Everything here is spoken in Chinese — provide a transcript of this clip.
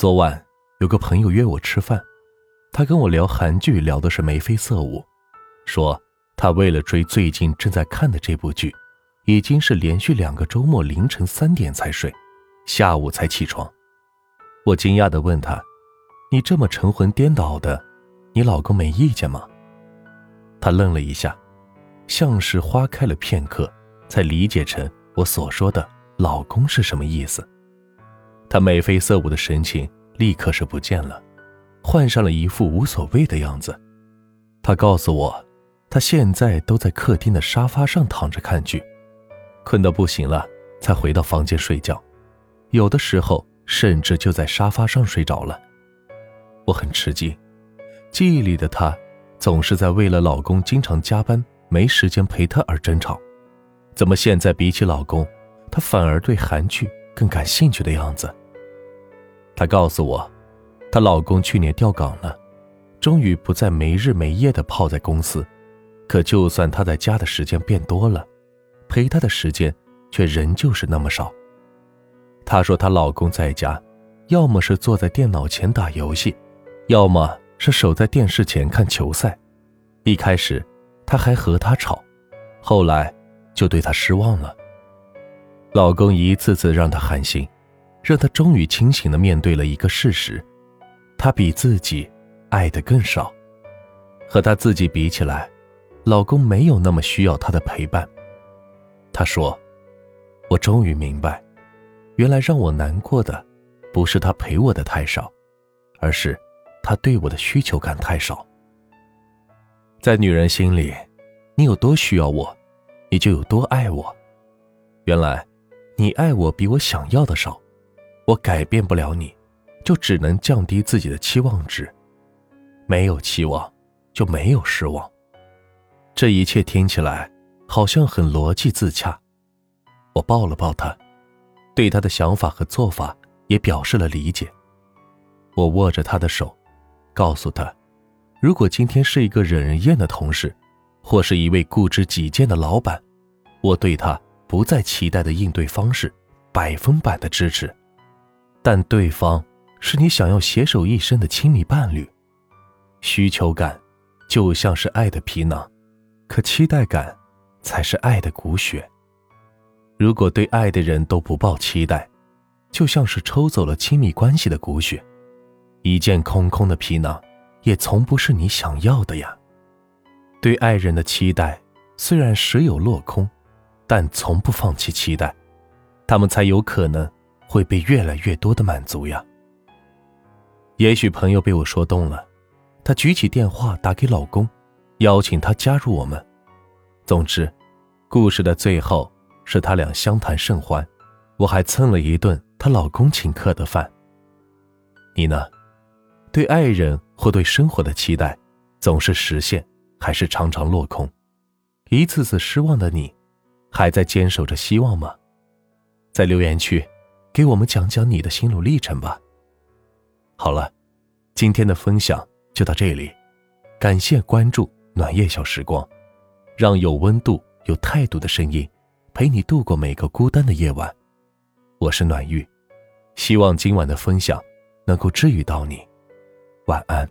昨晚有个朋友约我吃饭，他跟我聊韩剧，聊的是眉飞色舞，说他为了追最近正在看的这部剧，已经是连续两个周末凌晨三点才睡，下午才起床。我惊讶地问他：“你这么神魂颠倒的，你老公没意见吗？”他愣了一下，像是花开了片刻，才理解成我所说的“老公”是什么意思。他眉飞色舞的神情立刻是不见了，换上了一副无所谓的样子。他告诉我，他现在都在客厅的沙发上躺着看剧，困得不行了才回到房间睡觉，有的时候甚至就在沙发上睡着了。我很吃惊，记忆里的他总是在为了老公经常加班没时间陪她而争吵，怎么现在比起老公，他反而对韩剧更感兴趣的样子？她告诉我，她老公去年调岗了，终于不再没日没夜的泡在公司。可就算她在家的时间变多了，陪她的时间却仍旧是那么少。她说她老公在家，要么是坐在电脑前打游戏，要么是守在电视前看球赛。一开始，她还和他吵，后来就对他失望了。老公一次次让她寒心。让她终于清醒地面对了一个事实：她比自己爱的更少。和她自己比起来，老公没有那么需要她的陪伴。她说：“我终于明白，原来让我难过的，不是他陪我的太少，而是他对我的需求感太少。在女人心里，你有多需要我，你就有多爱我。原来，你爱我比我想要的少。”我改变不了你，就只能降低自己的期望值。没有期望，就没有失望。这一切听起来好像很逻辑自洽。我抱了抱他，对他的想法和做法也表示了理解。我握着他的手，告诉他，如果今天是一个惹人厌的同事，或是一位固执己见的老板，我对他不再期待的应对方式，百分百的支持。但对方是你想要携手一生的亲密伴侣，需求感就像是爱的皮囊，可期待感才是爱的骨血。如果对爱的人都不抱期待，就像是抽走了亲密关系的骨血，一件空空的皮囊，也从不是你想要的呀。对爱人的期待虽然时有落空，但从不放弃期待，他们才有可能。会被越来越多的满足呀。也许朋友被我说动了，她举起电话打给老公，邀请他加入我们。总之，故事的最后是他俩相谈甚欢，我还蹭了一顿她老公请客的饭。你呢？对爱人或对生活的期待，总是实现，还是常常落空？一次次失望的你，还在坚守着希望吗？在留言区。给我们讲讲你的心路历程吧。好了，今天的分享就到这里，感谢关注暖夜小时光，让有温度、有态度的声音陪你度过每个孤单的夜晚。我是暖玉，希望今晚的分享能够治愈到你。晚安。